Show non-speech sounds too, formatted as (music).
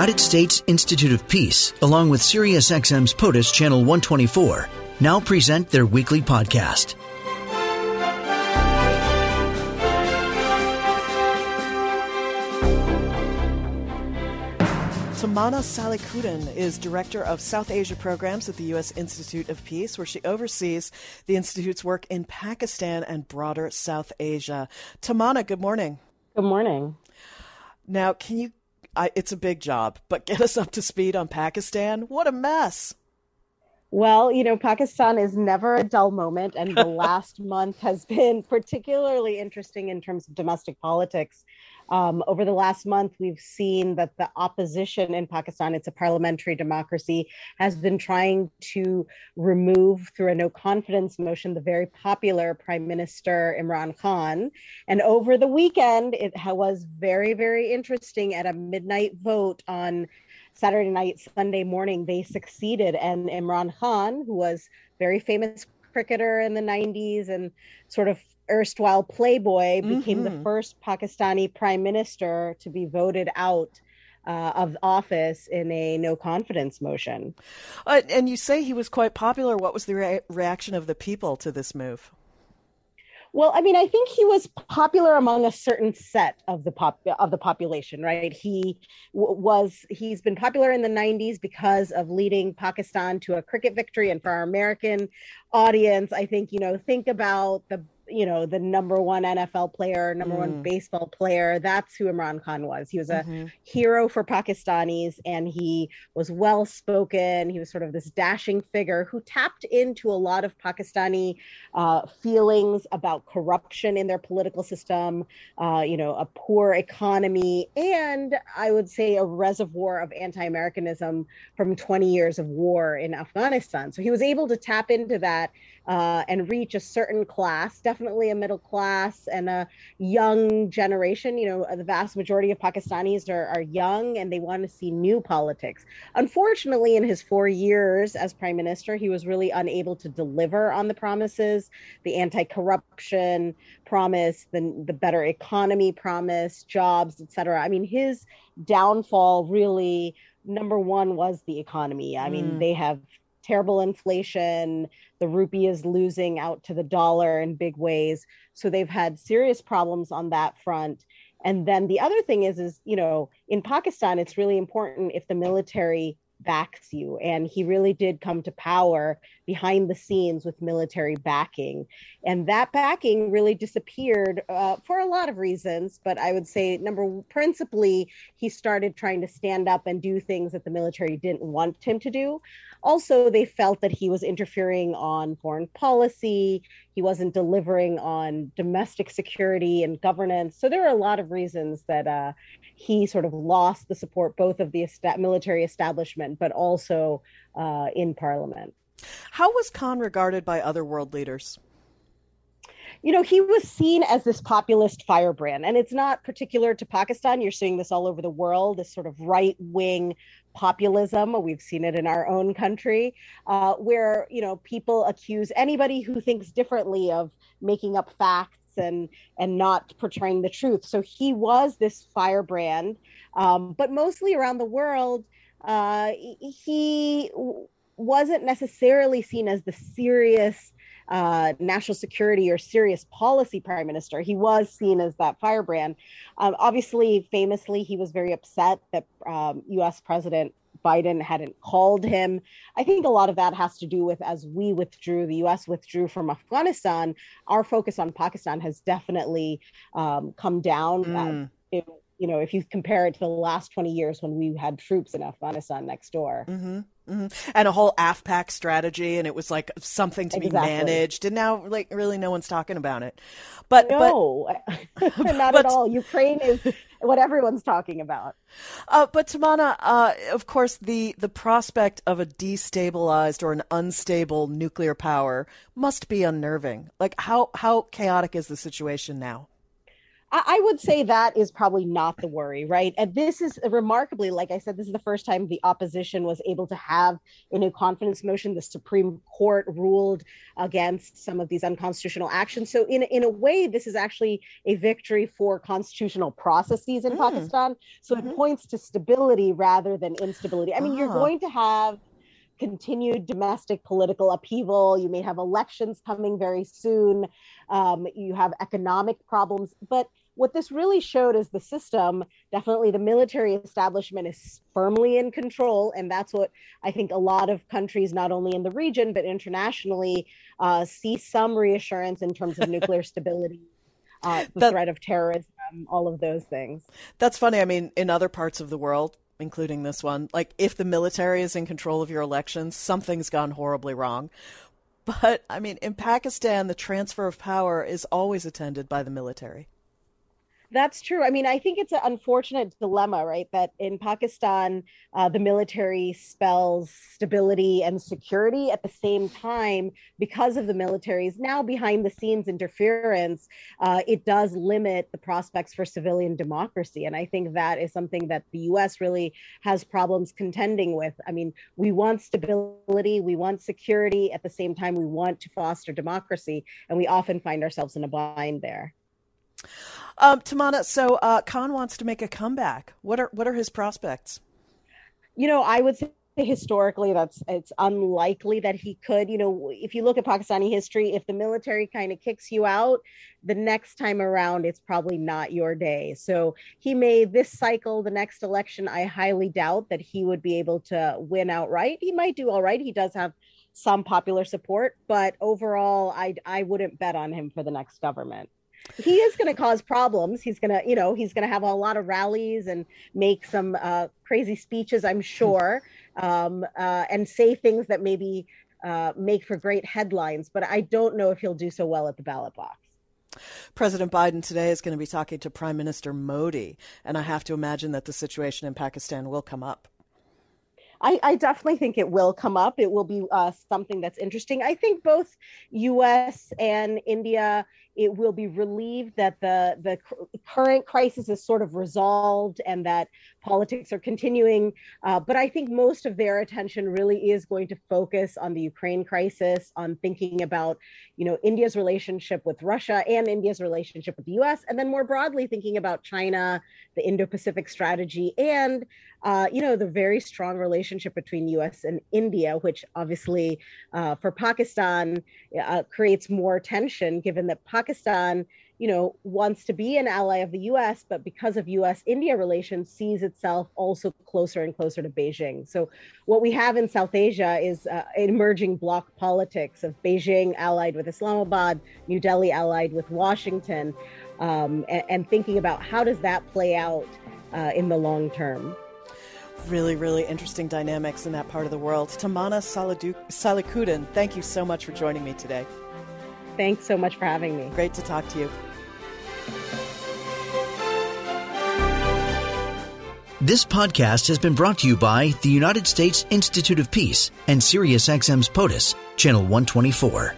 United States Institute of Peace, along with SiriusXM's POTUS Channel 124, now present their weekly podcast. Tamanna Salikuddin is Director of South Asia Programs at the U.S. Institute of Peace, where she oversees the Institute's work in Pakistan and broader South Asia. Tamanna, good morning. Good morning. Now, can you? I, it's a big job, but get us up to speed on Pakistan. What a mess. Well, you know, Pakistan is never a dull moment, and the (laughs) last month has been particularly interesting in terms of domestic politics. Um, over the last month, we've seen that the opposition in Pakistan, it's a parliamentary democracy, has been trying to remove through a no confidence motion the very popular Prime Minister Imran Khan. And over the weekend, it was very, very interesting at a midnight vote on Saturday night, Sunday morning, they succeeded. And Imran Khan, who was very famous cricketer in the 90s and sort of erstwhile playboy became mm-hmm. the first Pakistani prime minister to be voted out uh, of office in a no confidence motion. Uh, and you say he was quite popular. What was the re- reaction of the people to this move? Well, I mean, I think he was popular among a certain set of the pop of the population, right? He w- was he's been popular in the 90s because of leading Pakistan to a cricket victory and for our American audience, I think, you know, think about the you know the number one NFL player, number mm. one baseball player. That's who Imran Khan was. He was a mm-hmm. hero for Pakistanis, and he was well spoken. He was sort of this dashing figure who tapped into a lot of Pakistani uh, feelings about corruption in their political system. Uh, you know, a poor economy, and I would say a reservoir of anti-Americanism from 20 years of war in Afghanistan. So he was able to tap into that uh, and reach a certain class, definitely a middle class and a young generation. You know, the vast majority of Pakistanis are, are young and they want to see new politics. Unfortunately, in his four years as prime minister, he was really unable to deliver on the promises, the anti corruption promise, the, the better economy promise, jobs, etc. I mean, his downfall really number one was the economy. I mean, mm. they have terrible inflation. The rupee is losing out to the dollar in big ways. So they've had serious problems on that front. And then the other thing is, is you know, in Pakistan, it's really important if the military backs you. And he really did come to power behind the scenes with military backing. And that backing really disappeared uh, for a lot of reasons. But I would say, number principally, he started trying to stand up and do things that the military didn't want him to do. Also, they felt that he was interfering on foreign policy. He wasn't delivering on domestic security and governance. So there are a lot of reasons that uh, he sort of lost the support both of the military establishment, but also uh, in parliament. How was Khan regarded by other world leaders? you know, he was seen as this populist firebrand, and it's not particular to Pakistan. You're seeing this all over the world, this sort of right wing populism. We've seen it in our own country, uh, where you know people accuse anybody who thinks differently of making up facts and and not portraying the truth. So he was this firebrand, um, but mostly around the world, uh, he wasn't necessarily seen as the serious uh, national security or serious policy prime minister. He was seen as that firebrand. Um, obviously, famously, he was very upset that um, U.S. President Biden hadn't called him. I think a lot of that has to do with as we withdrew, the US withdrew from Afghanistan, our focus on Pakistan has definitely um, come down. Mm. Uh, it, you know, if you compare it to the last 20 years when we had troops in Afghanistan next door. Mm-hmm. Mm-hmm. And a whole AfPak strategy, and it was like something to exactly. be managed. And now, like, really, no one's talking about it. But no, (laughs) (laughs) but, not but, at all. Ukraine is what everyone's talking about. Uh, but Tamanna, uh, of course, the the prospect of a destabilized or an unstable nuclear power must be unnerving. Like, how how chaotic is the situation now? I would say that is probably not the worry, right? And this is remarkably, like I said, this is the first time the opposition was able to have a new confidence motion. The Supreme Court ruled against some of these unconstitutional actions. So, in, in a way, this is actually a victory for constitutional processes in mm. Pakistan. So, mm-hmm. it points to stability rather than instability. I mean, you're ah. going to have continued domestic political upheaval. You may have elections coming very soon. Um, you have economic problems. But what this really showed is the system, definitely the military establishment is firmly in control. And that's what I think a lot of countries, not only in the region, but internationally, uh, see some reassurance in terms of (laughs) nuclear stability. Uh, the that, threat of terrorism, all of those things. That's funny. I mean, in other parts of the world, including this one, like if the military is in control of your elections, something's gone horribly wrong. But I mean, in Pakistan, the transfer of power is always attended by the military. That's true. I mean, I think it's an unfortunate dilemma, right? That in Pakistan, uh, the military spells stability and security at the same time because of the military's now behind the scenes interference. Uh, it does limit the prospects for civilian democracy. And I think that is something that the US really has problems contending with. I mean, we want stability, we want security. At the same time, we want to foster democracy. And we often find ourselves in a bind there. Um, Tamanna, so uh, Khan wants to make a comeback. What are what are his prospects? You know, I would say historically that's it's unlikely that he could. You know if you look at pakistani history if the military kind of kicks you out the next time around it's probably not your day. So he may this cycle the next election i highly doubt that he would be able to win outright. He might do all right. He does have some popular support but overall i i wouldn't bet on him for the next government he is going to cause problems. He's going to, you know, he's going to have a lot of rallies and make some uh, crazy speeches, I'm sure, um, uh, and say things that maybe uh, make for great headlines. But I don't know if he'll do so well at the ballot box. President Biden today is going to be talking to Prime Minister Modi, and I have to imagine that the situation in Pakistan will come up. I, I, definitely think it will come up. It will be uh, something that's interesting. I think both U.S. and India it will be relieved that the the current crisis is sort of resolved and that politics are continuing. Uh, but I think most of their attention really is going to focus on the Ukraine crisis, on thinking about you know India's relationship with Russia and India's relationship with the U.S., and then more broadly thinking about China, the Indo-Pacific strategy, and uh, you know the very strong relationship between U.S. and India, which obviously uh, for Pakistan uh, creates more tension, given that. Pakistan Pakistan, you know, wants to be an ally of the US, but because of US India relations, sees itself also closer and closer to Beijing. So, what we have in South Asia is uh, emerging bloc politics of Beijing allied with Islamabad, New Delhi allied with Washington, um, and, and, thinking about how does that play out uh, in the long term really, really interesting dynamics in that part of the world. Tamanna Salikuddin, thank you so much for joining me today. Thanks so much for having me. Great to talk to you. This podcast has been brought to you by the United States Institute of Peace and SiriusXM's POTUS, Channel 124.